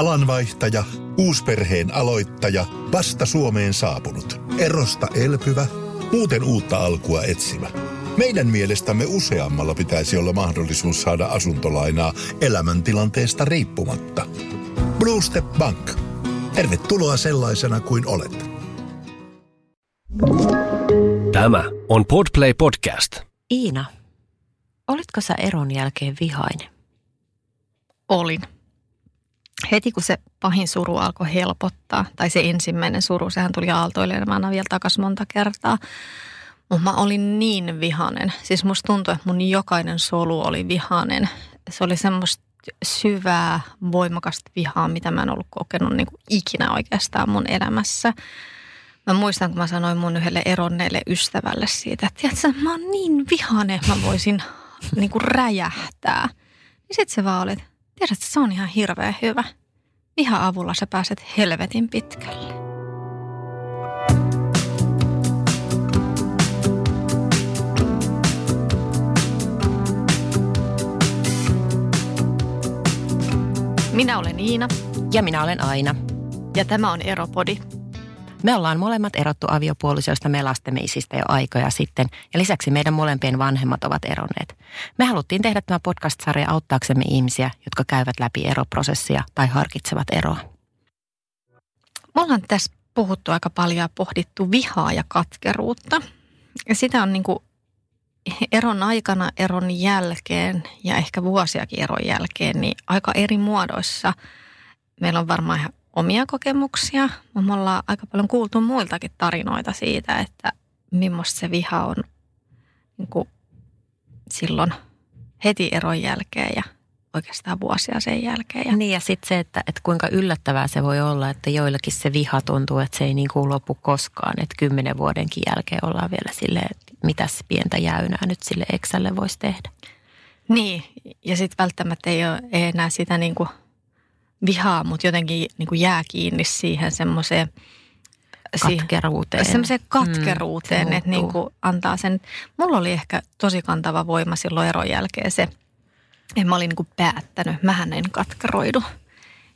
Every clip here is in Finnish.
Alanvaihtaja, uusperheen aloittaja, vasta Suomeen saapunut, erosta elpyvä, muuten uutta alkua etsimä. Meidän mielestämme useammalla pitäisi olla mahdollisuus saada asuntolainaa elämäntilanteesta riippumatta. Blue Step Bank. Tervetuloa sellaisena kuin olet. Tämä on Podplay Podcast. Iina, olitko sä eron jälkeen vihainen? Olin. Heti kun se pahin suru alkoi helpottaa, tai se ensimmäinen suru, sehän tuli aaltoilemaan vielä takaisin monta kertaa. Mutta mä olin niin vihanen. Siis musta tuntui, että mun jokainen solu oli vihanen. Se oli semmoista syvää, voimakasta vihaa, mitä mä en ollut kokenut niin kuin ikinä oikeastaan mun elämässä. Mä muistan, kun mä sanoin mun yhdelle eronneelle ystävälle siitä, että tiedätkö, mä oon niin vihane, mä voisin niin kuin räjähtää. Niin sit se vaan oli, että tiedätkö, se on ihan hirveän hyvä. Viha avulla sä pääset helvetin pitkälle. Minä olen Iina Ja minä olen Aina. ja tämä on Eropodi. Me ollaan molemmat erottu aviopuolisoista me lastemme isistä jo aikoja sitten ja lisäksi meidän molempien vanhemmat ovat eronneet. Me haluttiin tehdä tämä podcast-sarja auttaaksemme ihmisiä, jotka käyvät läpi eroprosessia tai harkitsevat eroa. Me ollaan tässä puhuttu aika paljon ja pohdittu vihaa ja katkeruutta. Ja sitä on niin kuin eron aikana, eron jälkeen ja ehkä vuosiakin eron jälkeen, niin aika eri muodoissa. Meillä on varmaan ihan omia kokemuksia, me ollaan aika paljon kuultu muiltakin tarinoita siitä, että millaista se viha on niin kuin silloin heti eron jälkeen ja oikeastaan vuosia sen jälkeen. Ja Niin ja sitten se, että, että kuinka yllättävää se voi olla, että joillakin se viha tuntuu, että se ei niin kuin lopu koskaan. Että kymmenen vuodenkin jälkeen ollaan vielä silleen, että mitäs pientä jäynää nyt sille eksälle voisi tehdä. Niin, ja sitten välttämättä ei ole ei enää sitä niin kuin vihaa, mutta jotenkin niin kuin jää kiinni siihen semmoiseen Katkeruuteen. Semmoiseen katkeruuteen, Mm, se että niin kuin antaa sen. Mulla oli ehkä tosi kantava voima silloin eron jälkeen se, että mä olin niin kuin päättänyt, mähän en katkeroidu.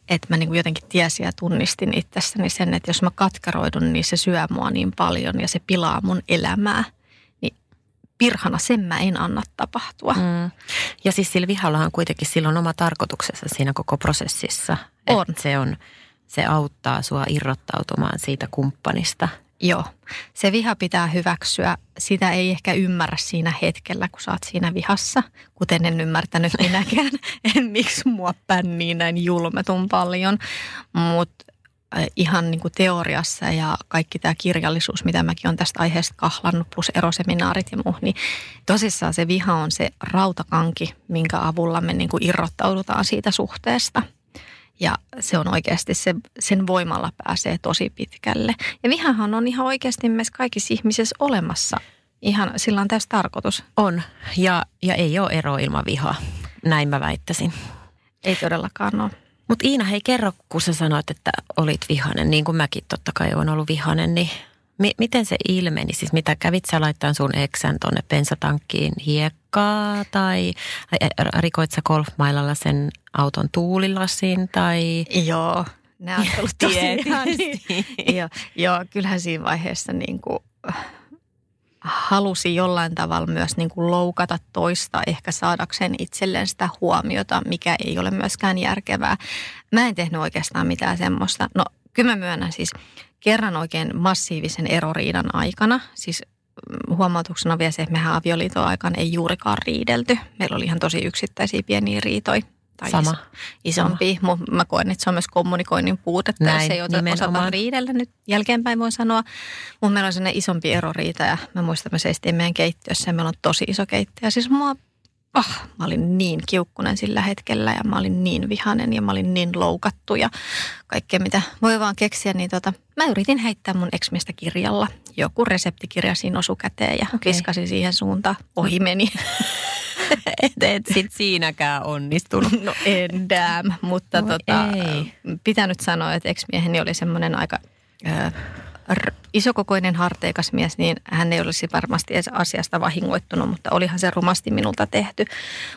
Että mä niin kuin jotenkin tiesin ja tunnistin itsessäni sen, että jos mä katkeroidun, niin se syö mua niin paljon ja se pilaa mun elämää. Pirhana sen mä en anna tapahtua. Mm. Ja siis sillä vihallahan kuitenkin silloin oma tarkoituksessa siinä koko prosessissa. On. Että se, on, se auttaa sua irrottautumaan siitä kumppanista. Joo, se viha pitää hyväksyä. Sitä ei ehkä ymmärrä siinä hetkellä, kun sä oot siinä vihassa, kuten en ymmärtänyt minäkään. en miksi mua pännii näin julmetun paljon, mutta ihan niin kuin teoriassa ja kaikki tämä kirjallisuus, mitä mäkin olen tästä aiheesta kahlannut, plus eroseminaarit ja muu, niin tosissaan se viha on se rautakanki, minkä avulla me niin kuin irrottaudutaan siitä suhteesta. Ja se on oikeasti, se, sen voimalla pääsee tosi pitkälle. Ja vihahan on ihan oikeasti meissä kaikissa ihmisissä olemassa. Ihan sillä on täysi tarkoitus. On. Ja, ja ei ole ero ilman vihaa. Näin mä väittäisin. Ei todellakaan ole. Mutta Iina, hei kerro, kun sä sanoit, että olit vihanen, niin kuin mäkin totta kai olen ollut vihanen, niin mi- miten se ilmeni? Siis mitä kävit sä laittaa sun eksän tonne bensatankkiin hiekkaa tai rikoit sä golfmailalla sen auton tuulilasin tai... Joo, nämä on ollut tosi joo, joo, kyllähän siinä vaiheessa niin kuin, halusi jollain tavalla myös niin kuin loukata toista, ehkä saadakseen itselleen sitä huomiota, mikä ei ole myöskään järkevää. Mä en tehnyt oikeastaan mitään semmoista. No, kyllä mä myönnän siis kerran oikein massiivisen eroriidan aikana, siis mm, huomautuksena vielä se, että mehän avioliiton aikana ei juurikaan riidelty. Meillä oli ihan tosi yksittäisiä pieniä riitoja. Tai Sama. is- isompi, mutta mä koen, että se on myös kommunikoinnin puutetta, Näin, jos ei ota, osata riidellä nyt jälkeenpäin voin sanoa. Mutta meillä on sellainen isompi eroriita ja mä muistan, että me seistiin meidän keittiössä ja meillä on tosi iso keittiö. Ja siis mua, oh, mä olin niin kiukkunen sillä hetkellä ja mä olin niin vihanen ja mä olin niin loukattu ja kaikkea mitä voi vaan keksiä. Niin tota, mä yritin heittää mun eksmiestä kirjalla. Joku reseptikirja siinä osui käteen ja Okei. viskasin siihen suuntaan. Ohi meni. et, et sit siinäkään onnistunut. No en damn, mutta Voi tota, ei. pitää nyt sanoa, että ex-mieheni oli semmoinen aika ö, r- isokokoinen harteikas mies, niin hän ei olisi varmasti edes asiasta vahingoittunut, mutta olihan se rumasti minulta tehty.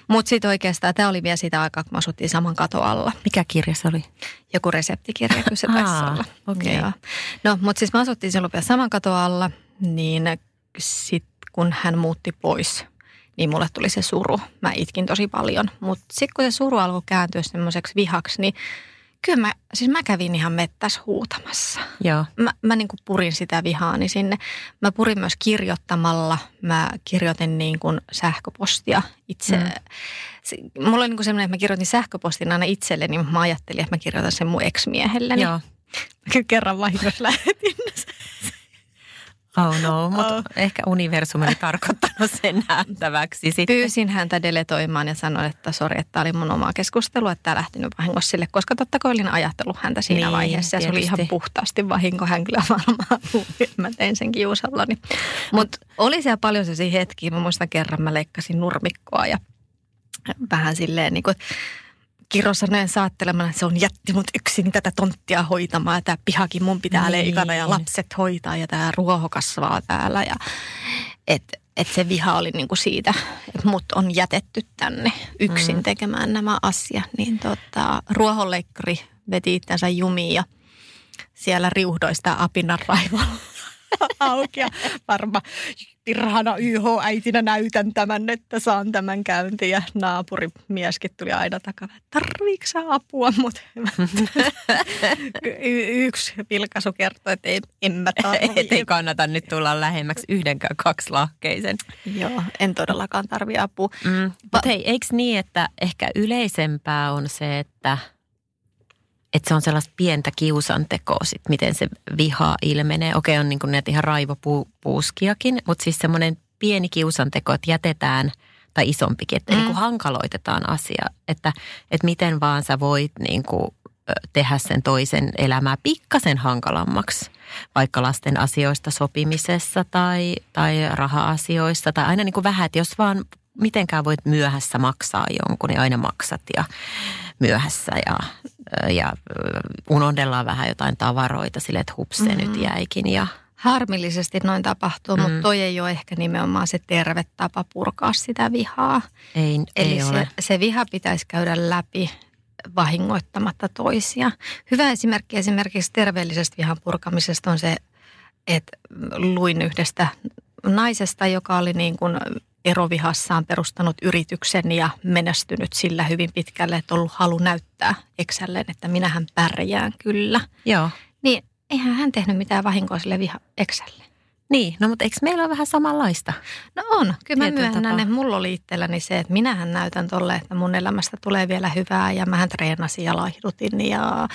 Mutta sitten oikeastaan tämä oli vielä sitä aikaa, kun me asuttiin saman kato alla. Mikä kirja se oli? Joku reseptikirja, kyllä se taisi olla. okei. Joo. No, mutta siis me asuttiin silloin vielä saman kato alla, niin sitten kun hän muutti pois, niin mulle tuli se suru. Mä itkin tosi paljon. Mutta sitten kun se suru alkoi kääntyä semmoiseksi vihaksi, niin kyllä mä, siis mä kävin ihan mettäs huutamassa. Joo. Mä, mä niin kuin purin sitä vihaani sinne. Mä purin myös kirjoittamalla. Mä kirjoitin niin kuin sähköpostia itse. Mm. Mm. Mulla oli niin kuin semmoinen, että mä kirjoitin sähköpostin aina itselleni, mä ajattelin, että mä kirjoitan sen mun ex-miehelleni. Joo. Mä kerran vahingossa lähetin. Oh no, mutta Oh. ehkä universumi oli tarkoittanut sen nähtäväksi sitten. Pyysin häntä deletoimaan ja sanoin, että sori, että tämä oli mun oma keskustelu, että tämä lähti nyt vahingossa sille, koska totta kai olin ajatellut häntä siinä Niin, vaiheessa ja se oli ihan puhtaasti vahinko. Hän kyllä varmaan mä tein sen kiusallani. Mutta oli siellä paljon sellaisia hetkiä. Mä muistan kerran mä leikkasin nurmikkoa ja vähän silleen niin kuin kirosanojen saattelemana, että se on jätti mut yksin tätä tonttia hoitamaan tämä pihakin mun pitää Niin. leikata ja lapset hoitaa ja tämä ruoho kasvaa täällä. Ja, et, et se viha oli niinku siitä, että mut on jätetty tänne yksin Mm. tekemään nämä asiat. Niin tota, ruohonleikkari veti itsensä jumiin ja siellä riuhdoista apinan raivolla auki ja varma tirhana YH-äitinä näytän tämän, että saan tämän käyntiin. Ja naapurimieskin tuli aina takana, että tarviiko sä apua? Mutta y- yksi vilkaisu kertoi, että ei, en mä tarvii. Et ei kannata nyt tulla lähemmäksi yhdenkään kaksi lahkeisen. Joo, en todellakaan tarvi apua. Mm. Mutta hei, eikö niin, että ehkä yleisempää on se, että, että se on sellaista pientä kiusantekoa, sit, miten se viha ilmenee. Okei, on niin kuin näitä ihan raivopuuskiakin, mutta siis semmoinen pieni kiusanteko, että jätetään, tai isompikin, että Mm. mm. niin kuin hankaloitetaan asia, että, että miten vaan sä voit niin kuin, tehdä sen toisen elämää pikkasen hankalammaksi, vaikka lasten asioista sopimisessa tai, tai raha-asioissa, tai aina niin kuin vähän, että jos vaan mitenkään voit myöhässä maksaa jonkun, niin aina maksat ja myöhässä ja, ja unohdellaan vähän jotain tavaroita sille, että hups, se Mhm. nyt jäikin ja Harmillisesti noin tapahtuu. Mm. mutta toi ei ole ehkä nimenomaan se terve tapa purkaa sitä vihaa. ei, Eli ei se, ole. se viha pitäisi käydä läpi vahingoittamatta toisia. Hyvä esimerkki esimerkiksi terveellisestä vihan purkamisesta on se, että luin yhdestä naisesta, joka oli niin kuin erovihassaan perustanut yrityksen ja menestynyt sillä hyvin pitkälle, että ollut halu näyttää eksälleen, että minähän pärjään kyllä. Joo. Niin eihän hän tehnyt mitään vahinkoa sille viha eksälle. Niin, no mutta eikö meillä ole vähän samanlaista? No on, kyllä mä myönnän, että mulla oli itselläni se, että minähän näytän tolle, että mun elämästä tulee vielä hyvää ja mähän treenasin ja laihdutin ja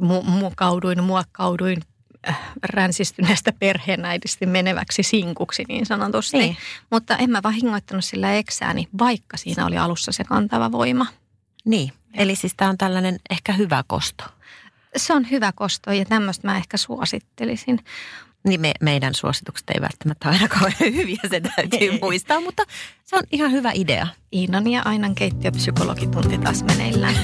mu- mukauduin, muokkauduin ränsistyneestä perheenäidistä meneväksi sinkuksi niin sanotusti. Niin. Mutta en mä vahingoittanut sillä eksääni, vaikka siinä oli alussa se kantava voima. Niin, eli siis tämä on tällainen ehkä hyvä kosto. Se on hyvä kosto ja tämmöistä mä ehkä suosittelisin. Niin me, meidän suositukset ei välttämättä aina kauhean hyviä, se täytyy muistaa, mutta se on ihan hyvä idea. Iinan ja Ainan keittiöpsykologitunti taas meneillään.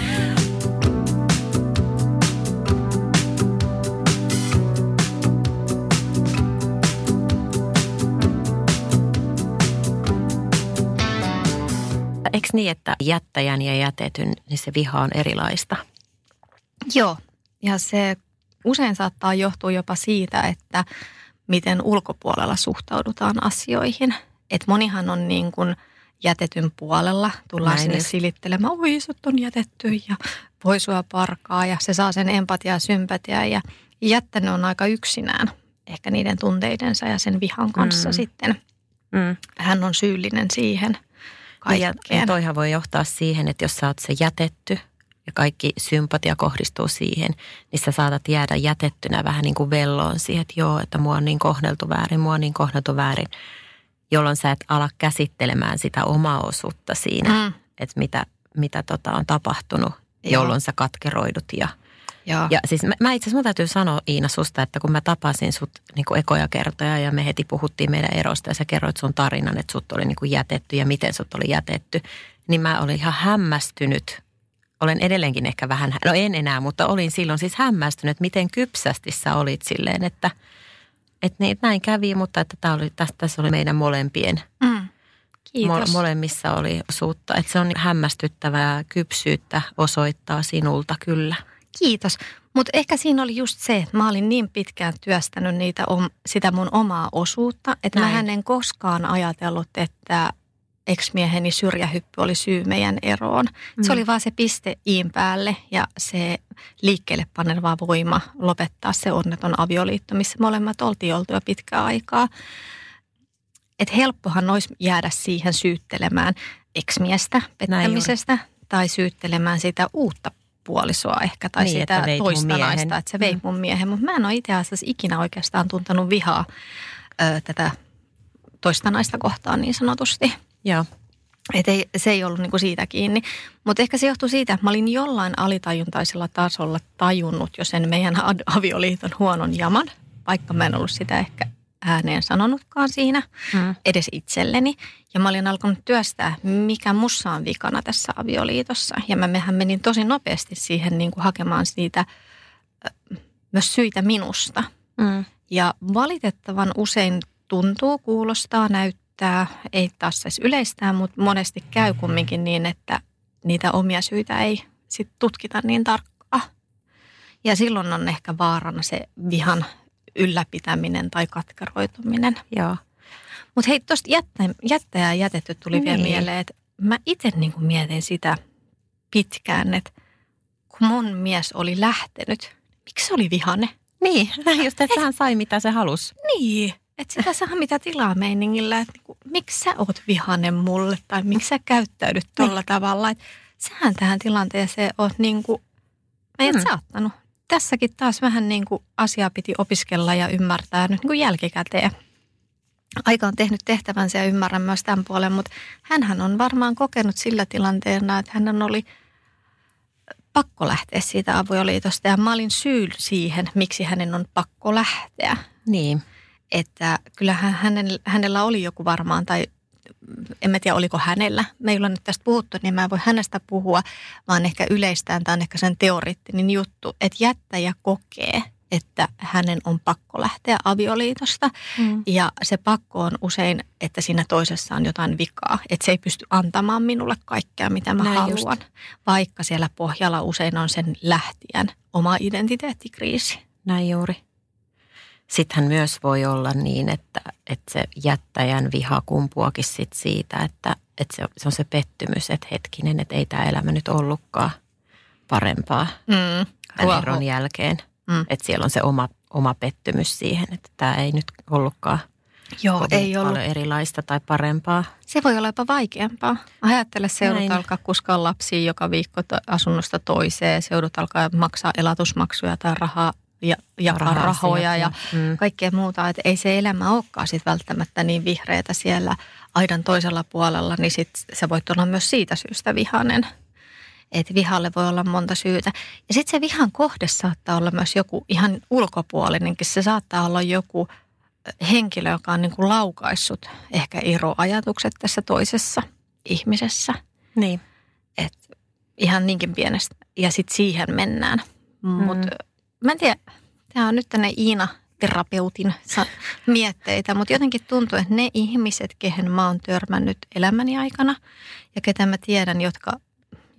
Eikö niin, että jättäjän ja jätetyn, niin se viha on erilaista? Joo, ja se usein saattaa johtua jopa siitä, että miten ulkopuolella suhtaudutaan asioihin. Et monihan on niin kuin jätetyn puolella, tullaan Näin sinne just. silittelemään, oi sut on jätetty ja voi sua parkaa ja se saa sen empatiaa ja sympatiaa ja jättänyt on aika yksinään ehkä niiden tunteidensa ja sen vihan kanssa Mm. sitten. Mm. Hän on syyllinen siihen Ja, ja kaikkeen. toihan voi johtaa siihen, että jos sä oot se jätetty ja kaikki sympatia kohdistuu siihen, niin sä saatat jäädä jätettynä vähän niin kuin velloon siihen, että joo, että mua on niin kohdeltu väärin, mua on niin kohdeltu väärin, jolloin sä et ala käsittelemään sitä omaa osuutta siinä, Mm, että mitä, mitä tota on tapahtunut, Joo. jolloin sä katkeroidut ja joo. Ja siis mä, mä itse asiassa mun täytyy sanoa Iina susta, että kun mä tapasin sut niin kuin ekoja kertoja ja me heti puhuttiin meidän erosta ja sä kerroit sun tarinan, että sut oli niin kuin jätetty ja miten sut oli jätetty, niin mä olin ihan hämmästynyt olen edelleenkin ehkä vähän, no en enää, mutta olin silloin siis hämmästynyt, miten kypsästi sä olit silleen, että, että niin, näin kävi, mutta että tämä oli, tässä, tässä oli meidän molempien, Mm. Kiitos. mo, molemmissa oli osuutta. Että se on hämmästyttävää kypsyyttä osoittaa sinulta kyllä. Kiitos. Mutta ehkä siinä oli just se, että mä olin niin pitkään työstänyt niitä, om, sitä mun omaa osuutta, että mä en koskaan ajatellut, että ex-mieheni syrjähyppy oli syy meidän eroon. Mm. Se oli vaan se piste iin päälle ja se liikkeelle paneva voima lopettaa se onneton avioliitto, missä molemmat oltiin oltu jo pitkää aikaa. Että helppohan olisi jäädä siihen syyttelemään ex-miestä pettämisestä tai syyttelemään sitä uutta puolisoa ehkä tai Niin, että sitä mun toista miehen. naista, että se vei Mm. mun miehen. Mutta mä en ole itse asiassa ikinä oikeastaan tuntenut vihaa ö, tätä toista naista kohtaan niin sanotusti. Joo. Et ei, se ei ollut niinku siitä kiinni. Mutta ehkä se johtui siitä, että mä olin jollain alitajuntaisella tasolla tajunnut jo sen meidän avioliiton huonon jaman, vaikka mä en ollut sitä ehkä ääneen sanonutkaan siinä Mm. edes itselleni. Ja mä olin alkanut työstää, mikä mussa on vikana tässä avioliitossa. Ja mä mehän menin tosi nopeasti siihen niin kuin hakemaan siitä myös syitä minusta. Mm. Ja valitettavan usein tuntuu, kuulostaa, näyttää, ei taas edes yleistää, mutta monesti käy kumminkin niin, että niitä omia syitä ei sit tutkita niin tarkkaan. Ja silloin on ehkä vaarana se vihan ylläpitäminen tai katkeroituminen. Joo. Mutta hei, tuosta jättä, jättäjää jätetty tuli vielä Niin. mieleen, että mä itse niinku mietin sitä pitkään, että kun mun mies oli lähtenyt, miksi se oli vihane? Niin, just että hän sai mitä se halusi. Niin, että sitä saa mitä tilaa meiningillä, että niinku, miksi sä oot vihanen mulle tai miksi sä käyttäydyt tuolla tavalla. Että sähän tähän tilanteeseen oot niinku, meidät Mm. saattanut. Tässäkin taas vähän niin kuin asiaa piti opiskella ja ymmärtää nyt niin kuin jälkikäteen. Aika on tehnyt tehtävänsä ja ymmärrän myös tämän puolen, mutta hän on varmaan kokenut sillä tilanteena, että hän oli pakko lähteä siitä avioliitosta ja mä olin syy siihen, miksi hänen on pakko lähteä. Niin. Että kyllähän hänellä, hänellä oli joku varmaan, tai en mä tiedä oliko hänellä. Me ei ole nyt tästä puhuttu, niin mä en voi hänestä puhua, vaan ehkä yleistään, tämä on ehkä sen teoriittinen juttu, että jättäjä kokee, että hänen on pakko lähteä avioliitosta. Mm. Ja se pakko on usein, että siinä toisessa on jotain vikaa. Että se ei pysty antamaan minulle kaikkea, mitä mä Näin haluan. Vaikka siellä pohjalla usein on sen lähtijän oma identiteettikriisi. Näin juuri. Sittenhän myös voi olla niin, että, että se jättäjän viha kumpuakin sit siitä, että, että se, on- se on se pettymys, että hetkinen, että ei tämä elämä nyt ollutkaan parempaa Mm. tämän eron jälkeen. Mm. Että siellä on se oma, oma pettymys siihen, että tämä ei nyt ollutkaan Joo, ei ollut. paljon erilaista tai parempaa. Se voi olla jopa vaikeampaa. Ajattele, seudut Näin. alkaa kuskaa lapsia joka viikko asunnosta toiseen. Seudut alkaa maksaa elatusmaksuja tai rahaa ja jakaa Raha-asiat rahoja ja mm. kaikkea muuta. Että ei se elämä olekaan sit välttämättä niin vihreätä siellä aidan toisella puolella, niin sit se voi olla myös siitä syystä vihanen. Että vihalle voi olla monta syytä. Ja sitten se vihan kohde saattaa olla myös joku ihan ulkopuolinenkin. Se saattaa olla joku henkilö, joka on niin kuin laukaissut ehkä eroajatukset tässä toisessa ihmisessä. Niin. Et ihan niinkin pienestä. Ja sitten siihen mennään. Mutta mä en tiedä, tämä on nyt tänne Iina terapeutin mietteitä, mutta jotenkin tuntuu, että ne ihmiset, kehen mä oon törmännyt elämäni aikana ja ketä mä tiedän, jotka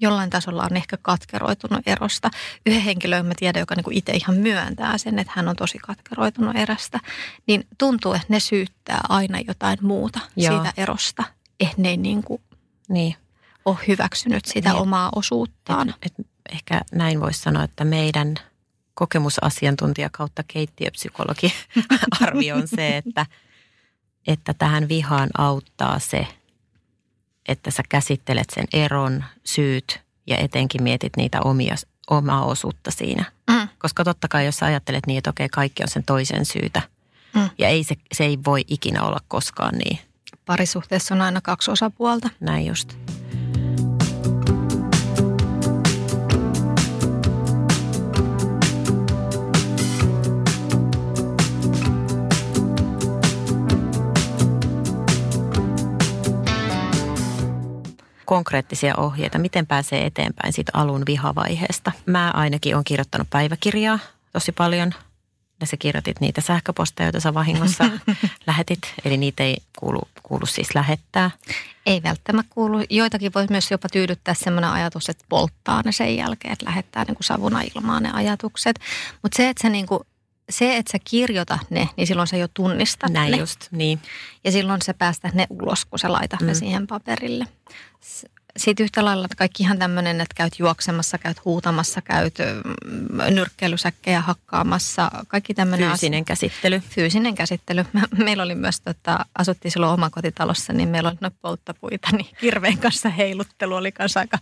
jollain tasolla on ehkä katkeroitunut erosta. Yhden henkilön mä tiedän, joka niinku itse ihan myöntää sen, että hän on tosi katkeroitunut erästä. Niin tuntuu, että ne syyttää aina jotain muuta Joo. siitä erosta. Että ne ei niinku Niin. ole hyväksynyt sitä Niin. omaa osuuttaan. Et, et ehkä näin voisi sanoa, että meidän kokemusasiantuntija kautta keittiöpsykologi arvio on se, että, että tähän vihaan auttaa se, että sä käsittelet sen eron, syyt ja etenkin mietit niitä omia, omaa osuutta siinä. Mm. Koska totta kai, jos sä ajattelet niin, että okei, kaikki on sen toisen syytä. Mm. Ja ei se, se ei voi ikinä olla koskaan niin. Parisuhteessa on aina kaksi osapuolta. Näin just. Konkreettisia ohjeita, miten pääsee eteenpäin siitä alun vihavaiheesta. Mä ainakin olen kirjoittanut päiväkirjaa tosi paljon. Ja sä kirjoitit niitä sähköposteja, joita sä vahingossa lähetit. Eli niitä ei kuulu, kuulu siis lähettää. Ei välttämättä kuulu. Joitakin voi myös jopa tyydyttää sellainen ajatus, että polttaa ne sen jälkeen, että lähettää niin kuin savuna ilmaan ne ajatukset. Mutta se, että sä niin kuin se, että sä kirjoita ne, niin silloin sä jo tunnistat Näin ne. just, niin. Ja silloin sä päästät ne ulos, kun sä laitat mm. ne siihen paperille. Sitten yhtä lailla, että kaikki ihan tämmöinen, että käyt juoksemassa, käyt huutamassa, käyt nyrkkeilysäkkejä hakkaamassa, kaikki tämmöinen Fyysinen asia. käsittely. Fyysinen käsittely. Meillä oli myös, tota, asuttiin silloin omakotitalossa, niin meillä oli noita polttapuita, niin kirveen kanssa heiluttelu oli kanssa aika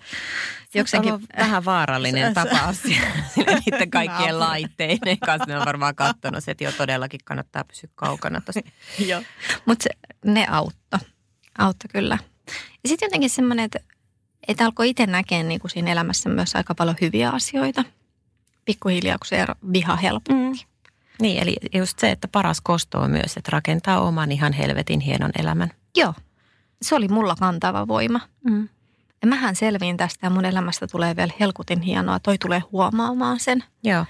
jokseenkin... vähän vaarallinen tapaus niiden kaikkien laitteiden kanssa. Me on varmaan katsonut, että jo todellakin kannattaa pysyä kaukana tosta. Joo. Mutta ne auttoi. Auttoi kyllä. Ja sitten jotenkin semmoinen, että, että alkoi itse näkeä niin kuin siinä elämässä myös aika paljon hyviä asioita. Pikkuhiljaa, kun se viha helpotti. Mm. Niin, eli just se, että paras kosto on myös, että rakentaa oman ihan helvetin hienon elämän. Joo, se oli mulla kantava voima. Mm. Ja mähän selviin tästä ja mun elämästä tulee vielä helkutin hienoa. Toi tulee huomaamaan sen. Joo.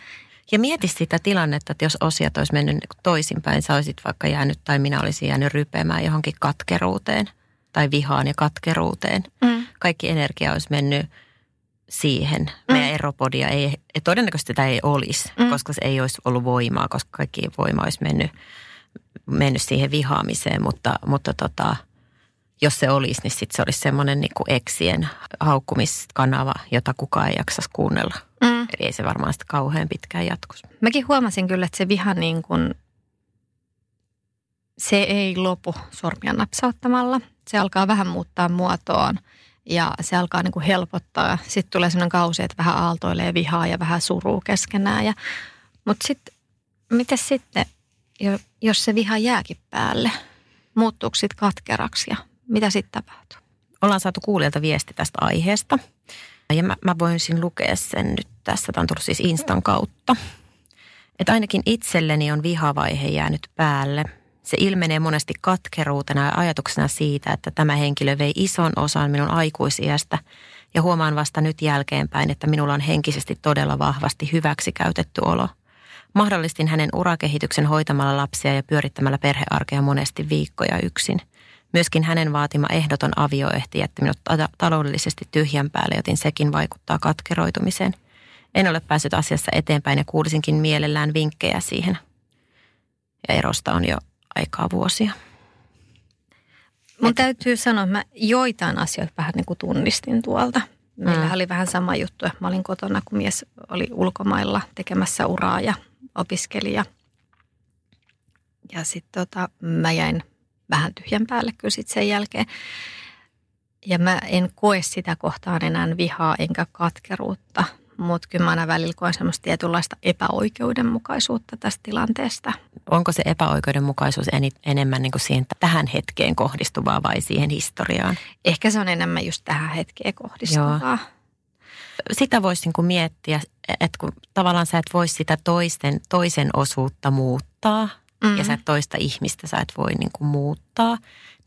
Ja mieti sitä tilannetta, että jos osiat olisi mennyt toisinpäin, sä olisit vaikka jäänyt tai minä olisin jäänyt rypemään johonkin katkeruuteen tai vihaan ja katkeruuteen. Mm. Kaikki energia olisi mennyt siihen. Mm. Meidän eropodia ei, todennäköisesti tätä ei olisi, mm. koska se ei olisi ollut voimaa, koska kaikki voima olisi mennyt, mennyt siihen vihaamiseen, mutta, mutta tota, jos se olisi, niin sitten se olisi semmoinen niin eksien haukkumiskanava, jota kukaan ei jaksaisi kuunnella. Mm. Eli ei se varmaan sitä kauhean pitkään jatkuisi. Mäkin huomasin kyllä, että se viha niin kuin, se ei lopu sormia napsauttamalla. Se alkaa vähän muuttaa muotoon ja se alkaa niin kuin helpottaa. Sitten tulee sellainen kausi, että vähän aaltoilee vihaa ja vähän suruu keskenään. Ja, mutta sitten, miten sitten, jos se viha jääkin päälle? Muuttuuko sitten katkeraksi ja mitä sitten tapahtuu? Ollaan saatu kuulijalta viesti tästä aiheesta. Ja mä, mä voisin lukea sen nyt tässä. Tämä on tullut siis Instan kautta. Että ainakin itselleni on vihavaihe jäänyt päälle. Se ilmenee monesti katkeruutena ja ajatuksena siitä, että tämä henkilö vei ison osan minun aikuisiästä ja huomaan vasta nyt jälkeenpäin, että minulla on henkisesti todella vahvasti hyväksi käytetty olo. Mahdollistin hänen urakehityksen hoitamalla lapsia ja pyörittämällä perhearkea monesti viikkoja yksin. Myöskin hänen vaatima ehdoton avioehti jätti minut taloudellisesti tyhjän päälle, joten sekin vaikuttaa katkeroitumiseen. En ole päässyt asiassa eteenpäin ja kuulisinkin mielellään vinkkejä siihen. Ja erosta on jo aikaa vuosia. Mun täytyy sanoa, että mä joitain asioita vähän niin kuin tunnistin tuolta. Meillä mm. oli vähän sama juttu, mä olin kotona, kun mies oli ulkomailla tekemässä uraa ja opiskelija. Ja sitten tota, mä jäin vähän tyhjän päälle kyllä sit sen jälkeen. Ja mä en koe sitä kohtaan enää vihaa enkä katkeruutta, mutta kyllä mä aina välillä koen semmoista tietynlaista epäoikeudenmukaisuutta tästä tilanteesta. Onko se epäoikeudenmukaisuus en, enemmän niin kuin siihen tähän hetkeen kohdistuvaa vai siihen historiaan? Ehkä se on enemmän just tähän hetkeen kohdistuvaa. Joo. Sitä voisi niin miettiä, että kun tavallaan sä et voi sitä toisten, toisen osuutta muuttaa, mm-hmm. ja sä et toista ihmistä sä et voi niin kuin muuttaa,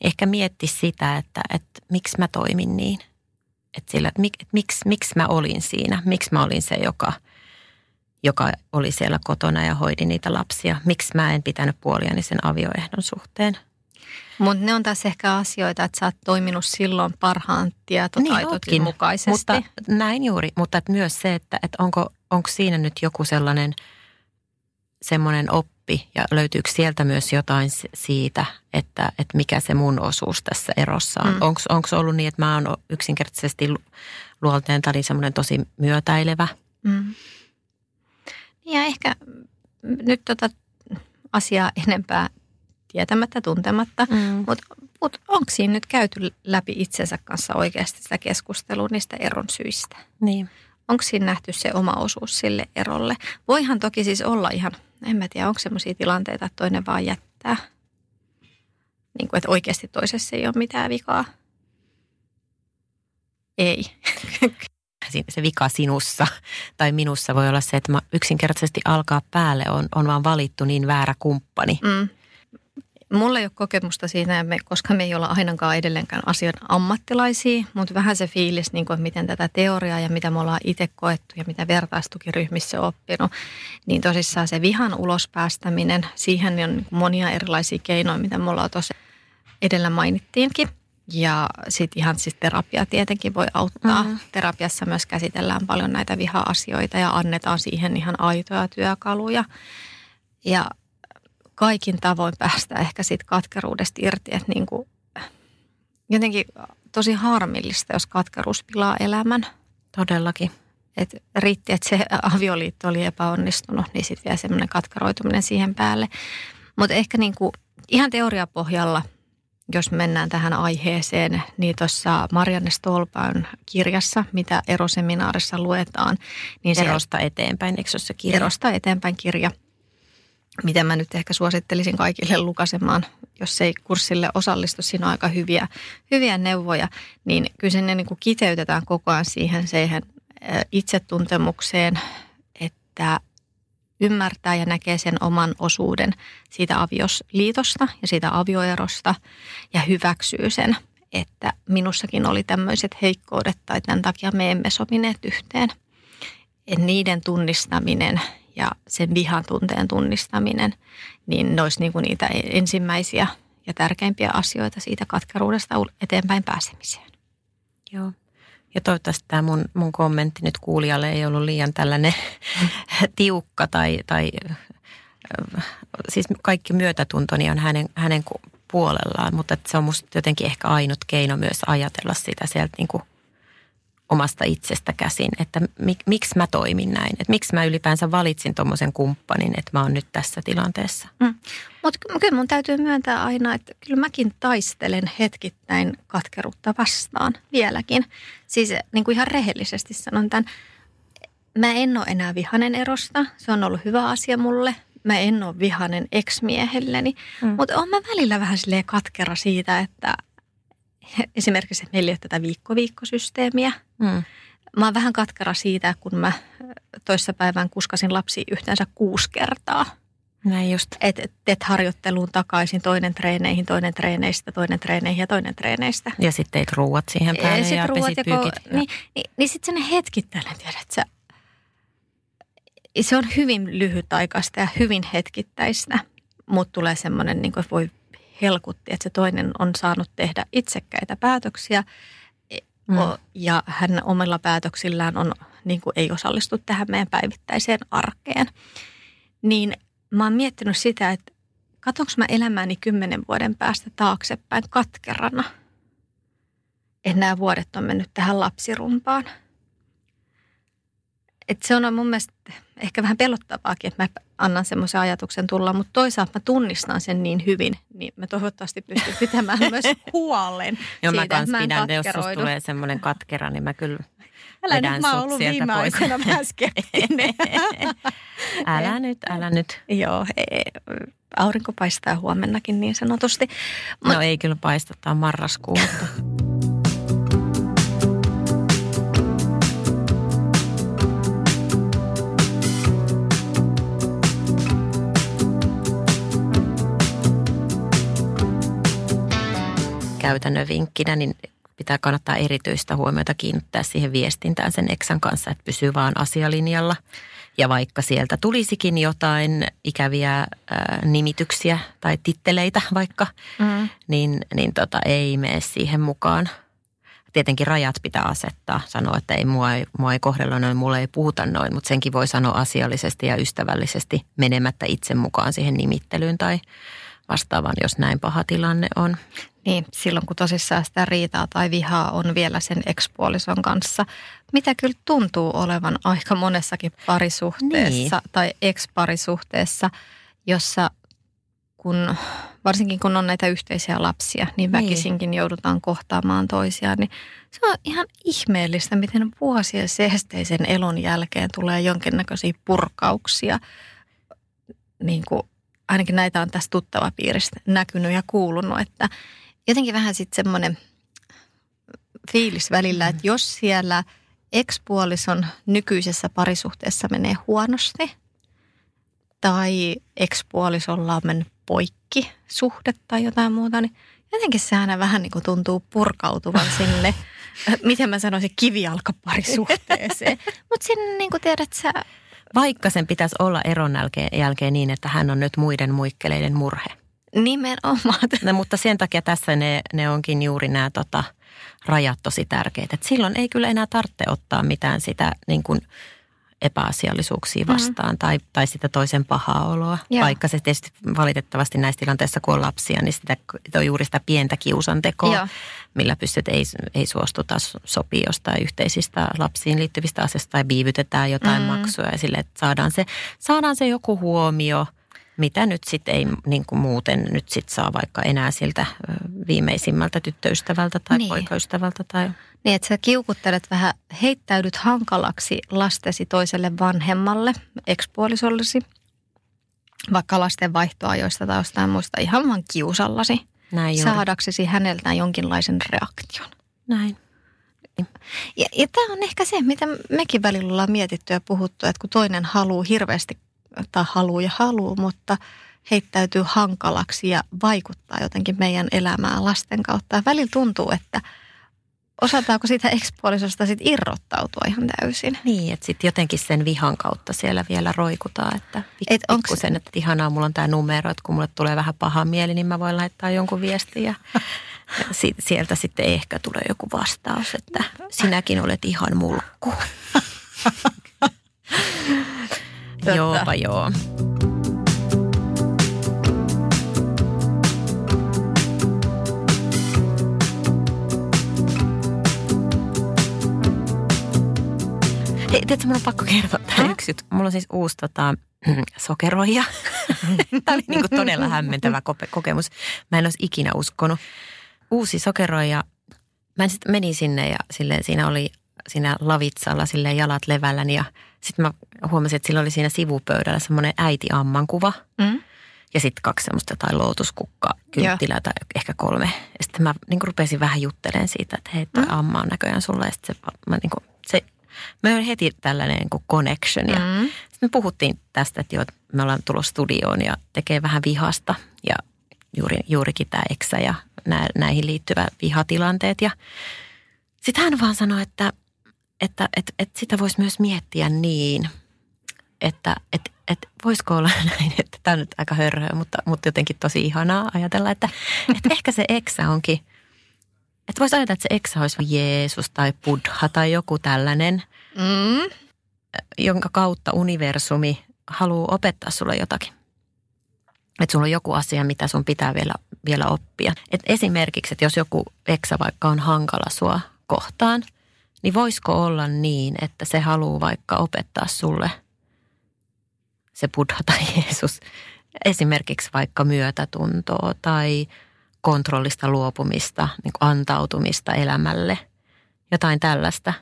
ehkä mietti sitä, että, että miksi mä toimin niin. Että sillä, että mik, että miksi, miksi mä olin siinä, miksi mä olin se, joka, joka oli siellä kotona ja hoidi niitä lapsia. Miksi mä en pitänyt puoliani sen avioehdon suhteen. Mutta ne on taas ehkä asioita, että sä oot toiminut silloin parhaan tietotaitotin niin mukaisesti. Mutta näin juuri, mutta että myös se, että, että onko, onko siinä nyt joku sellainen semmoinen oppi, oppi ja löytyykö sieltä myös jotain siitä, että, että mikä se mun osuus tässä erossa on. Mm. Onko ollut niin, että mä oon yksinkertaisesti luolteen tai semmoinen tosi myötäilevä? Mm. Ja ehkä nyt tota asiaa enempää tietämättä, tuntematta, mm. mutta mut onko siinä nyt käyty läpi itsensä kanssa oikeasti sitä keskustelua niistä eron syistä? Niin. Onko siinä nähty se oma osuus sille erolle? Voihan toki siis olla ihan – en mä tiedä, onko sellaisia tilanteita, että toinen vaan jättää. Niin kuin, että oikeasti toisessa ei ole mitään vikaa. Ei. se vika sinussa tai minussa voi olla se, että yksinkertaisesti alkaa päälle on, on vaan valittu niin väärä kumppani. Mm. Mulla ei ole kokemusta siinä, koska me ei olla ainakaan edelleenkään asioiden ammattilaisia, mutta vähän se fiilis, niin kuin, että miten tätä teoriaa ja mitä me ollaan itse koettu ja mitä vertaistukiryhmissä oppinut, niin tosissaan se vihan ulospäästäminen, siihen on monia erilaisia keinoja, mitä me ollaan tuossa edellä mainittiinkin. Ja sitten ihan siis terapia tietenkin voi auttaa. Mm-hmm. Terapiassa myös käsitellään paljon näitä viha-asioita ja annetaan siihen ihan aitoja työkaluja. Ja kaikin tavoin päästä ehkä siitä katkeruudesta irti, että niin kuin, jotenkin tosi harmillista, jos katkeruus pilaa elämän. Todellakin. Et riitti, että se avioliitto oli epäonnistunut, niin sitten vielä semmoinen katkeroituminen siihen päälle. Mutta ehkä niin kuin ihan teoriapohjalla, jos mennään tähän aiheeseen, niin tuossa Marianne Stolpan kirjassa, mitä eroseminaarissa luetaan. Niin se, erosta eteenpäin, eikö se kirja? Erosta eteenpäin kirja – miten mä nyt ehkä suosittelisin kaikille lukasemaan, jos ei kurssille osallistu, siinä on aika hyviä, hyviä neuvoja, niin kyllä sinne niin kuin kiteytetään koko ajan siihen, siihen itsetuntemukseen, että ymmärtää ja näkee sen oman osuuden siitä aviosliitosta ja siitä avioerosta ja hyväksyy sen, että minussakin oli tämmöiset heikkoudet tai tämän takia me emme sopineet yhteen. Et niiden tunnistaminen ja sen vihan tunteen tunnistaminen, niin ne olisi niin kuin niitä ensimmäisiä ja tärkeimpiä asioita siitä katkeruudesta eteenpäin pääsemiseen. Joo. Ja toivottavasti tämä mun, mun kommentti nyt kuulijalle ei ollut liian tällainen tiukka tai, tai siis kaikki myötätuntoni on hänen, hänen puolellaan, mutta se on musta jotenkin ehkä ainut keino myös ajatella sitä sieltä niin kuin omasta itsestä käsin, että mik, miksi mä toimin näin, että miksi mä ylipäänsä valitsin tuommoisen kumppanin, että mä oon nyt tässä tilanteessa. Mm. Mutta kyllä mun täytyy myöntää aina, että kyllä mäkin taistelen hetkittäin katkeruutta vastaan vieläkin. Siis niin kuin ihan rehellisesti sanon tämän, mä en ole enää vihanen erosta, se on ollut hyvä asia mulle. Mä en ole vihanen ex-miehelleni, mm. mutta on mä välillä vähän silleen katkera siitä, että esimerkiksi meillä ei ole tätä viikko-viikkosysteemiä. Mm. Mä oon vähän katkara siitä, kun mä toissapäivän kuskasin lapsi yhteensä kuusi kertaa. Näin just. Et teet harjoitteluun takaisin, toinen treeneihin, toinen treeneistä, toinen treeneihin ja toinen treeneistä. Ja sitten teit ruuat siihen päälle ja, sit ja ruuat ja pyykit. Ko- niin, niin, niin sitten sen hetkittäinen, tiedät sä, se on hyvin lyhytaikaista ja hyvin hetkittäistä, mutta tulee semmoinen, niin kuin voi helkutti, että se toinen on saanut tehdä itsekkäitä päätöksiä mm. ja hän omilla päätöksillään on, niin kuin ei osallistu tähän meidän päivittäiseen arkeen. Niin mä oon miettinyt sitä, että katsonko mä elämääni kymmenen vuoden päästä taaksepäin katkerana. Että nämä vuodet on mennyt tähän lapsirumpaan – et se on mun mielestä ehkä vähän pelottavaakin, että mä annan semmoisen ajatuksen tulla, mutta toisaalta mä tunnistan sen niin hyvin, niin mä toivottavasti pystyn pitämään myös huolen Joo, mä kans pidän, jos susta tulee semmoinen katkera, niin mä kyllä Älä nyt, mä oon ollut viime aikoina vähän skeptinen. älä nyt, älä nyt. Joo, e, aurinko paistaa huomennakin niin sanotusti. No ei kyllä paista, tämä on marraskuu. Käytännön vinkkinä, niin pitää kannattaa erityistä huomiota kiinnittää siihen viestintään sen eksän kanssa, että pysyy vaan asialinjalla. Ja vaikka sieltä tulisikin jotain ikäviä ää, nimityksiä tai titteleitä vaikka, mm. niin, niin tota, ei mene siihen mukaan. Tietenkin rajat pitää asettaa, sanoa, että ei mua, ei, mua ei kohdella noin, mulle ei puhuta noin, mutta senkin voi sanoa asiallisesti ja ystävällisesti menemättä itse mukaan siihen nimittelyyn tai vastaavan, jos näin paha tilanne on. Niin, silloin kun tosissaan sitä riitaa tai vihaa on vielä sen ekspuolison kanssa, mitä kyllä tuntuu olevan aika monessakin parisuhteessa niin. tai eksparisuhteessa, jossa kun, varsinkin kun on näitä yhteisiä lapsia, niin, niin. väkisinkin joudutaan kohtaamaan toisiaan, niin se on ihan ihmeellistä, miten vuosien seesteisen elon jälkeen tulee jonkinnäköisiä purkauksia niin kuin ainakin näitä on tässä tuttava piiristä näkynyt ja kuulunut, että jotenkin vähän sitten semmoinen fiilis välillä, että jos siellä ekspuolison nykyisessä parisuhteessa menee huonosti, tai ekspuolisolla on mennyt poikki suhde tai jotain muuta, niin jotenkin se aina vähän niin kuin tuntuu purkautuvan sinne, miten mä sanoisin, kivijalkaparisuhteeseen. Mutta sinne niin kuin tiedät sä... Vaikka sen pitäisi olla eron jälkeen, jälkeen niin, että hän on nyt muiden muikkeleiden murhe. Nimenomaan. No, mutta sen takia tässä ne, ne onkin juuri nämä tota, rajat tosi tärkeitä. Et silloin ei kyllä enää tarvitse ottaa mitään sitä niin kuin epäasiallisuuksia Mm-hmm. vastaan mm. tai, tai sitä toisen pahaa oloa. Joo. Vaikka se tietysti valitettavasti näissä tilanteissa, kun on lapsia, niin sitä, on juuri sitä pientä kiusantekoa, Joo. millä pystyt, ei, ei suostuta sopii jostain yhteisistä lapsiin liittyvistä asioista tai viivytetään jotain Mm. mm. maksuja ja sille, että saadaan se, saadaan se joku huomio, mitä nyt sitten ei niin kuin muuten nyt sit saa vaikka enää siltä viimeisimmältä tyttöystävältä tai Niin. poikaystävältä tai Niin, että sä kiukuttelet vähän, heittäydyt hankalaksi lastesi toiselle vanhemmalle, ekspuolisollesi, vaikka lasten vaihtoajoista tai jostain muista ihan vaan kiusallasi, näin juuri. saadaksesi häneltä jonkinlaisen reaktion. Näin. Ja, ja tämä on ehkä se, mitä mekin välillä ollaan mietitty ja puhuttu, että kun toinen haluaa hirveästi, tai haluaa ja haluaa, mutta heittäytyy hankalaksi ja vaikuttaa jotenkin meidän elämään lasten kautta. Ja välillä tuntuu, että osataanko siitä ekspuolisosta sit irrottautua ihan täysin. Niin, että sitten jotenkin sen vihan kautta siellä vielä roikutaan, että pik- Et onks- pikkusen, että ihanaa, mulla on tämä numero, että kun mulle tulee vähän paha mieli, niin mä voin laittaa jonkun viestin ja si- sieltä sitten ehkä tulee joku vastaus, että sinäkin olet ihan mulkku. Joopa joo. Hei, tiedätkö, mun on pakko kertoa tämä yksi juttu. Mulla on siis uusi tota, sokeroija. Tämä oli niinku todella hämmentävä kope- kokemus. Mä en olisi ikinä uskonut. Uusi sokeroija. Mä sitten menin sinne ja silleen, siinä oli siinä lavitsalla silleen jalat levälläni ja sitten mä huomasin, että sillä oli siinä sivupöydällä semmoinen äiti ammankuva. Mm? Ja sitten kaksi semmoista jotain lootuskukkaa, kynttilää tai ehkä kolme. Ja sitten mä niin rupesin vähän juttelemaan siitä, että hei, toi amma on näköjään sulla. Ja sitten se, mä, niin kuin, se, oli heti tällainen niin kuin connection. Ja Mm. sitten me puhuttiin tästä, että joo, me ollaan tulossa studioon ja tekee vähän vihasta. Ja juuri, juurikin tämä eksä ja nä, näihin liittyvä vihatilanteet. Ja sitten hän vaan sanoi, että, että, että, että sitä voisi myös miettiä niin, että, että, että voisiko olla näin, että tämä on nyt aika hörhöä, mutta, mutta jotenkin tosi ihanaa ajatella, että, että ehkä se eksä onkin, että voisi ajatella, että se eksä olisi Jeesus tai Buddha tai joku tällainen, Mm. jonka kautta universumi haluaa opettaa sulle jotakin. Että sulla on joku asia, mitä sun pitää vielä, vielä oppia. Et esimerkiksi, että jos joku eksä vaikka on hankala sua kohtaan, niin voisiko olla niin, että se haluaa vaikka opettaa sulle se Buddha tai Jeesus esimerkiksi vaikka myötätuntoa tai kontrollista luopumista, niin antautumista elämälle, jotain tällaista.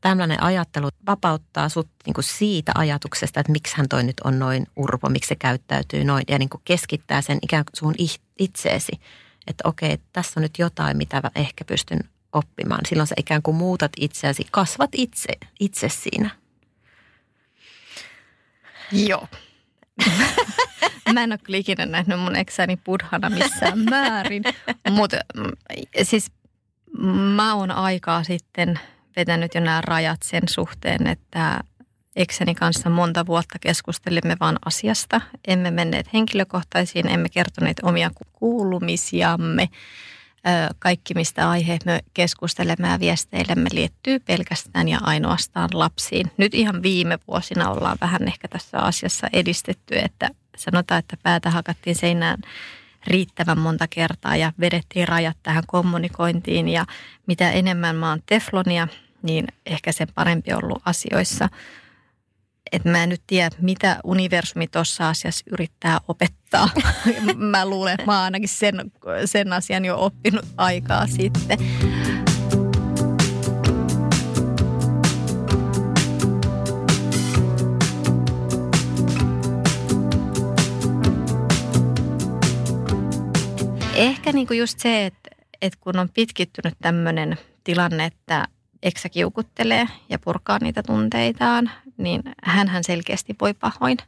Tällainen ajattelu vapauttaa sut niin kuin siitä ajatuksesta, että miksi hän toi nyt on noin urpo, miksi se käyttäytyy noin ja niin kuin keskittää sen ikään kuin sun itseesi, että okei, tässä on nyt jotain, mitä ehkä pystyn oppimaan. Silloin sä ikään kuin muutat itseäsi, kasvat itse, itse siinä. Joo. Mä en ole kyllä ikinä nähnyt mun eksäni budhana missään määrin, mutta siis mä oon aikaa sitten vetänyt jo nämä rajat sen suhteen, että eksäni kanssa monta vuotta keskustelimme vaan asiasta. Emme menneet henkilökohtaisiin, emme kertoneet omia kuulumisiamme. Kaikki, mistä aiheet me keskustelemme ja viesteilemme, liittyy pelkästään ja ainoastaan lapsiin. Nyt ihan viime vuosina ollaan vähän ehkä tässä asiassa edistetty, että sanotaan, että päätä hakattiin seinään riittävän monta kertaa ja vedettiin rajat tähän kommunikointiin. Ja mitä enemmän mä oon teflonia, niin ehkä sen parempi ollut asioissa. Et mä en nyt tiedä, mitä universumi tuossa asiassa yrittää opettaa. mä luulen, että mä oon ainakin sen, sen asian jo oppinut aikaa sitten. Ehkä niinku just se, että, että kun on pitkittynyt tämmöinen tilanne, että eksä kiukuttelee ja purkaa niitä tunteitaan, niin hän selkeästi voi pahoin.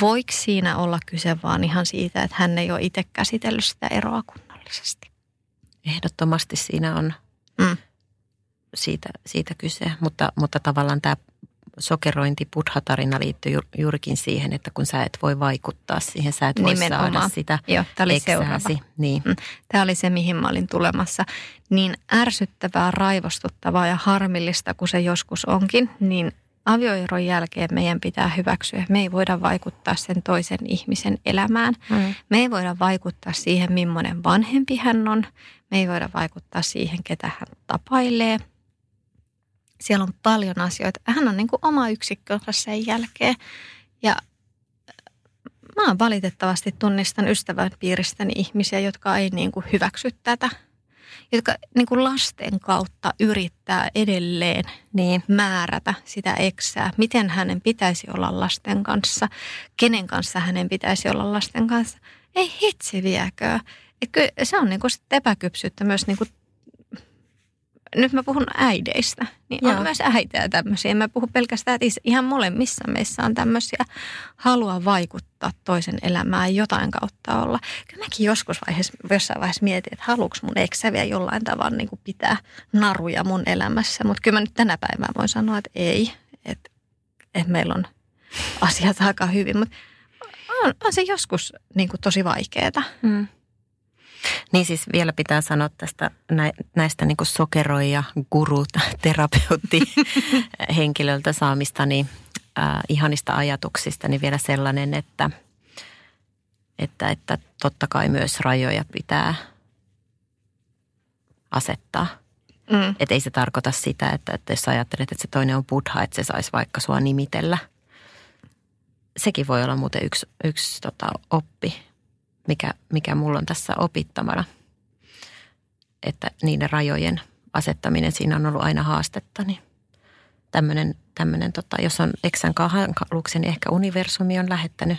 voiko siinä olla kyse vaan ihan siitä, että hän ei ole itse käsitellyt sitä eroa kunnollisesti? Ehdottomasti siinä on Mm. siitä, siitä kyse, mutta, mutta tavallaan tämä sokerointi tarina liittyy ju- juurikin siihen, että kun sä et voi vaikuttaa siihen, sä et voi Nimenomaan. saada sitä Joo, tämä oli seuraava. eksääsi. Niin. Mm. Tämä oli se, mihin mä olin tulemassa. Niin ärsyttävää, raivostuttavaa ja harmillista kuin se joskus onkin, niin avioeron jälkeen meidän pitää hyväksyä. Me ei voida vaikuttaa sen toisen ihmisen elämään. Mm. Me ei voida vaikuttaa siihen, millainen vanhempi hän on. Me ei voida vaikuttaa siihen, ketä hän tapailee. Siellä on paljon asioita. Hän on niin kuin oma yksikkönsä sen jälkeen. Ja äh, mä oon valitettavasti tunnistan ystävän piiristäni ihmisiä, jotka ei niin kuin hyväksy tätä. Jotka niin kuin lasten kautta yrittää edelleen Niin. määrätä sitä eksää, miten hänen pitäisi olla lasten kanssa, kenen kanssa hänen pitäisi olla lasten kanssa. Ei hitsi viekö. Se on niinku sit epäkypsyyttä myös niinku, nyt mä puhun äideistä, niin Joo. on myös äitejä tämmöisiä. Mä puhun pelkästään, että ihan molemmissa meissä on tämmöisiä halua vaikuttaa toisen elämään jotain kautta olla. Kyllä mäkin joskus vaiheessa, jossain vaiheessa mietin, että haluuks mun eksä vielä jollain tavalla niin kuin pitää naruja mun elämässä. Mutta kyllä mä nyt tänä päivänä voin sanoa, että ei. Että, että meillä on asiat aika hyvin. Mutta on, on se joskus niin kuin tosi vaikeaa. Mm. Niin siis vielä pitää sanoa tästä nä- näistä niin kuin sokeroija, guru, terapeutti henkilöltä saamistani äh, ihanista ajatuksista, niin vielä sellainen, että, että, että totta kai myös rajoja pitää asettaa. Mm. Että ei se tarkoita sitä, että, että jos ajattelet, että se toinen on buddha, että se saisi vaikka sua nimitellä. Sekin voi olla muuten yksi, yksi tota, oppi, mikä, mikä mulla on tässä opittamana. Että niiden rajojen asettaminen siinä on ollut aina haastetta. Niin tämmönen, tämmönen, tota, jos on eksän hankaluuksia, niin ehkä universumi on lähettänyt,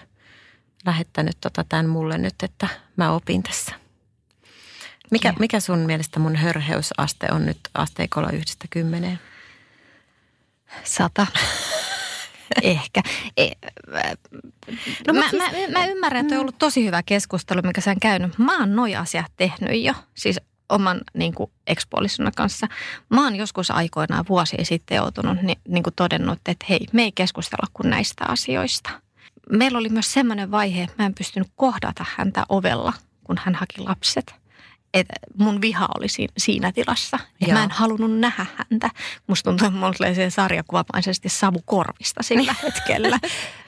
lähettänyt tota tämän mulle nyt, että mä opin tässä. Mikä, mikä sun mielestä mun hörheysaste on nyt asteikolla yhdestä kymmeneen? Sata. Ehkä. E, no, mä, siis- mä, mä ymmärrän, että on ollut tosi hyvä keskustelu, mikä sä on käynyt. Mä oon noi asiat tehnyt jo, siis oman niin kuin ekspuolisona kanssa. Mä oon joskus aikoinaan vuosia sitten joutunut niin, niin kuin todennut, että hei, me ei keskustella kuin näistä asioista. Meillä oli myös semmoinen vaihe, että mä en pystynyt kohdata häntä ovella, kun hän haki lapset. Että mun viha oli siinä, tilassa. Ja mä en halunnut nähdä häntä. Musta tuntuu, että mulla tulee se sarjakuvamaisesti savu korvista sillä hetkellä.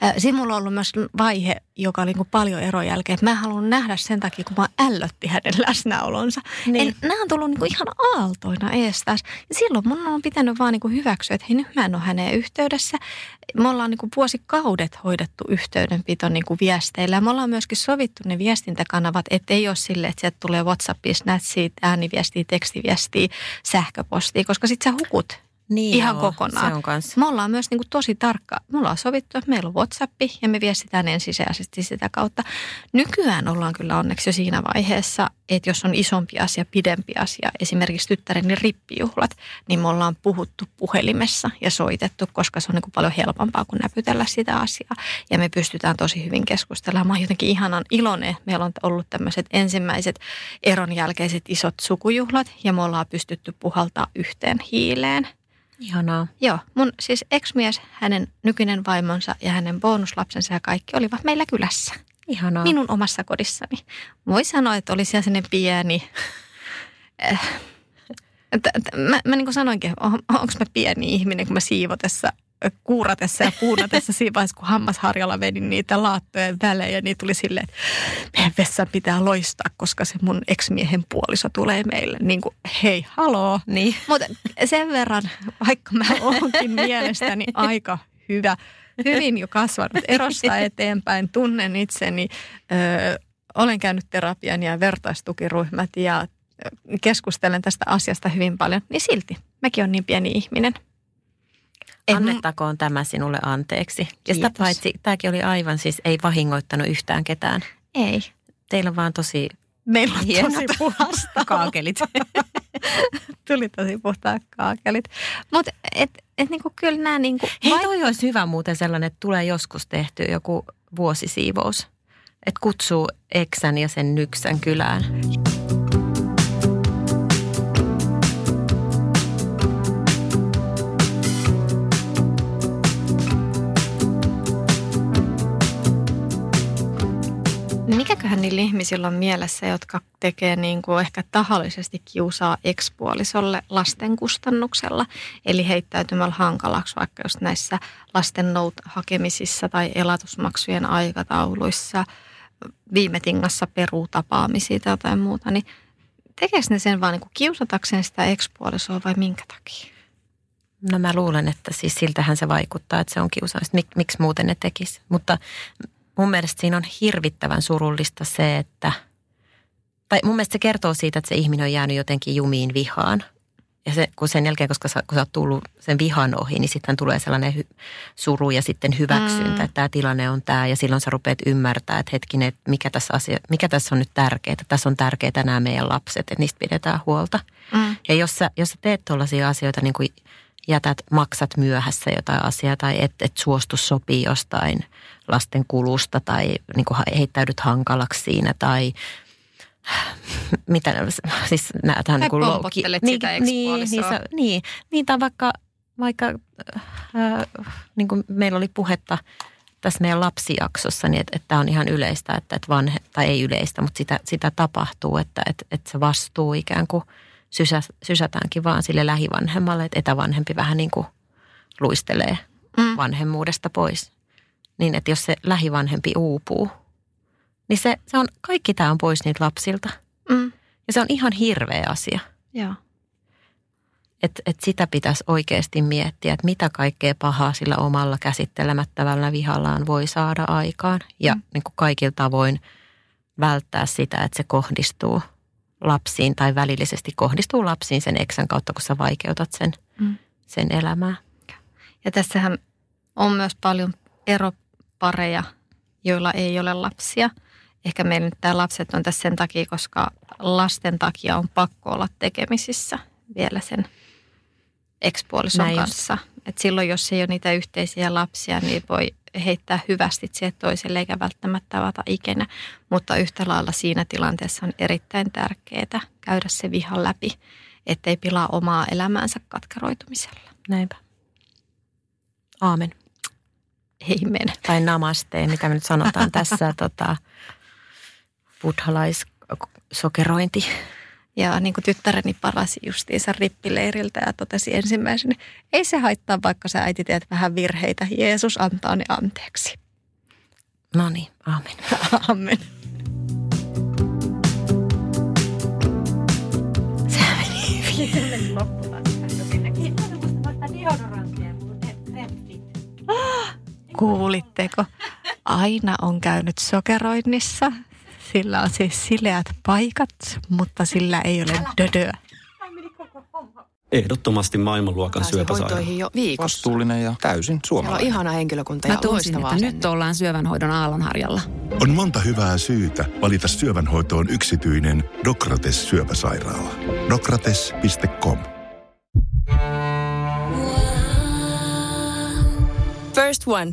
Äh, Siinä mulla on ollut myös vaihe, joka oli niin paljon eron jälkeen. että Mä en halunnut nähdä sen takia, kun mä ällötti hänen läsnäolonsa. Niin. Niin. Nämä on tullut niin ihan aaltoina ees taas. Ja silloin mun on pitänyt vaan niin hyväksyä, että hei nyt mä en ole häneen yhteydessä. Me ollaan niin vuosikaudet hoidettu yhteydenpito niin viesteillä. Me ollaan myöskin sovittu ne viestintäkanavat, että ei ole sille, että sieltä tulee WhatsAppia, Snapsia, ääniviestiä, tekstiviestiä, sähköpostia, koska sit sä hukut Niin Ihan joo, kokonaan. Se on kans. me ollaan myös niin kuin tosi tarkka. Me ollaan sovittu, että meillä on WhatsApp ja me viestitään ensisijaisesti sitä kautta. Nykyään ollaan kyllä onneksi jo siinä vaiheessa, että jos on isompi asia, pidempi asia, esimerkiksi tyttäreni rippijuhlat, niin me ollaan puhuttu puhelimessa ja soitettu, koska se on niin kuin paljon helpompaa kuin näpytellä sitä asiaa. Ja me pystytään tosi hyvin keskustelemaan. Mä oon jotenkin ihanan iloinen, että meillä on ollut tämmöiset ensimmäiset eron jälkeiset isot sukujuhlat ja me ollaan pystytty puhaltaa yhteen hiileen. Ihanaa. Joo, mun siis ex-mies, hänen nykyinen vaimonsa ja hänen bonuslapsensa ja kaikki olivat meillä kylässä. Ihanaa. Minun omassa kodissani. Voi sanoa, että oli siellä sellainen pieni... Eh, mä, mä niin kuin sanoinkin, on, onko mä pieni ihminen, kun mä siivotessa, kuuratessa ja puunatessa siinä vaiheessa, kun hammasharjalla vedin niitä laattojen välejä, niin tuli silleen, että meidän vessan pitää loistaa, koska se mun ex-miehen puoliso tulee meille. Niin kuin, hei, haloo. Niin. Mutta sen verran, vaikka mä oonkin mielestäni aika hyvä, hyvin jo kasvanut erosta eteenpäin, tunnen itseni, ö, olen käynyt terapian ja vertaistukiryhmät ja keskustelen tästä asiasta hyvin paljon, niin silti mäkin olen niin pieni ihminen. Et mun- Annettakoon tämä sinulle anteeksi. Ja sitä Kiitos. paitsi, tämäkin oli aivan siis, ei vahingoittanut yhtään ketään. Ei. Teillä on vaan tosi Meillä on hienot tosi puhasta. kaakelit. Tuli tosi puhtaat kaakelit. Mutta et, et niinku kyllä nämä niinku... Hei, vai- toi olisi hyvä muuten sellainen, että tulee joskus tehty joku vuosisiivous. Että kutsuu eksän ja sen nyksän kylään. Mikäköhän niillä ihmisillä on mielessä, jotka tekee niin kuin ehkä tahallisesti kiusaa ekspuolisolle lasten kustannuksella, eli heittäytymällä hankalaksi vaikka just näissä lasten hakemisissa tai elatusmaksujen aikatauluissa, viime tingassa peruutapaamisia tai jotain muuta, niin tekeekö ne sen vaan niin kuin kiusatakseen sitä ekspuolisoa vai minkä takia? No mä luulen, että siis siltähän se vaikuttaa, että se on kiusaamista. Mik, miksi muuten ne tekisi? Mutta mun mielestä siinä on hirvittävän surullista se, että, tai mun mielestä se kertoo siitä, että se ihminen on jäänyt jotenkin jumiin vihaan. Ja se, kun sen jälkeen, koska sä, kun sä oot tullut sen vihan ohi, niin sitten tulee sellainen hy, suru ja sitten hyväksyntä, mm. että tämä tilanne on tämä. Ja silloin sä rupeat ymmärtää, että hetkinen, että mikä tässä, asia, mikä tässä on nyt tärkeää. Tässä on tärkeää nämä meidän lapset, että niistä pidetään huolta. Mm. Ja jos sä, jos sä teet tuollaisia asioita, niin kuin jätät, maksat myöhässä jotain asiaa tai et, et suostu sopii jostain lasten kulusta tai niin kuin heittäydyt hankalaksi siinä tai mitä, siis on niin kuin louki. Niin, sitä niin, niin, niin, niin, tai vaikka, vaikka äh, niin kuin meillä oli puhetta tässä meidän lapsijaksossa, niin että, että tämä on ihan yleistä, että, että vanhe, tai ei yleistä, mutta sitä, sitä tapahtuu, että, että, että se vastuu ikään kuin – sysä, sysätäänkin vaan sille lähivanhemmalle, että etävanhempi vähän niin kuin luistelee mm. vanhemmuudesta pois. Niin, että jos se lähivanhempi uupuu, niin se, se on, kaikki tämä on pois niitä lapsilta. Mm. Ja se on ihan hirveä asia. Joo. Että et sitä pitäisi oikeasti miettiä, että mitä kaikkea pahaa sillä omalla käsittelemättävällä vihallaan voi saada aikaan. Ja mm. niin kuin kaikilla tavoin välttää sitä, että se kohdistuu lapsiin tai välillisesti kohdistuu lapsiin sen eksän kautta, kun sä vaikeutat sen, mm. sen elämää. Ja tässähän on myös paljon eropareja, joilla ei ole lapsia. Ehkä meillä nyt tämä lapset on tässä sen takia, koska lasten takia on pakko olla tekemisissä vielä sen ekspuolison Näin kanssa. Et silloin, jos ei ole niitä yhteisiä lapsia, niin voi heittää hyvästi siihen toiselle eikä välttämättä avata ikinä. Mutta yhtä lailla siinä tilanteessa on erittäin tärkeää käydä se vihan läpi, ettei pilaa omaa elämäänsä katkeroitumisella. Näinpä. Aamen. Amen. Tai namaste, mitä me nyt sanotaan tässä tota, buddhalaissokerointi. Ja niin kuin tyttäreni parasi justiinsa rippileiriltä ja totesi ensimmäisenä, ei se haittaa, vaikka sä äiti teet vähän virheitä. Jeesus antaa ne anteeksi. No niin, amen. amen. Se meni Se meni Kuulitteko? Aina on käynyt sokeroinnissa sillä on siis sileät paikat, mutta sillä ei ole dödöä. Ehdottomasti maailmanluokan syöpäsairaala. jo viikossa. Vastuullinen ja täysin suomalainen. Siellä on ihana henkilökunta ja Mä tunsin, että nyt ollaan syövänhoidon aallonharjalla. On monta hyvää syytä valita syövänhoitoon yksityinen Dokrates syöpäsairaala. Dokrates.com First One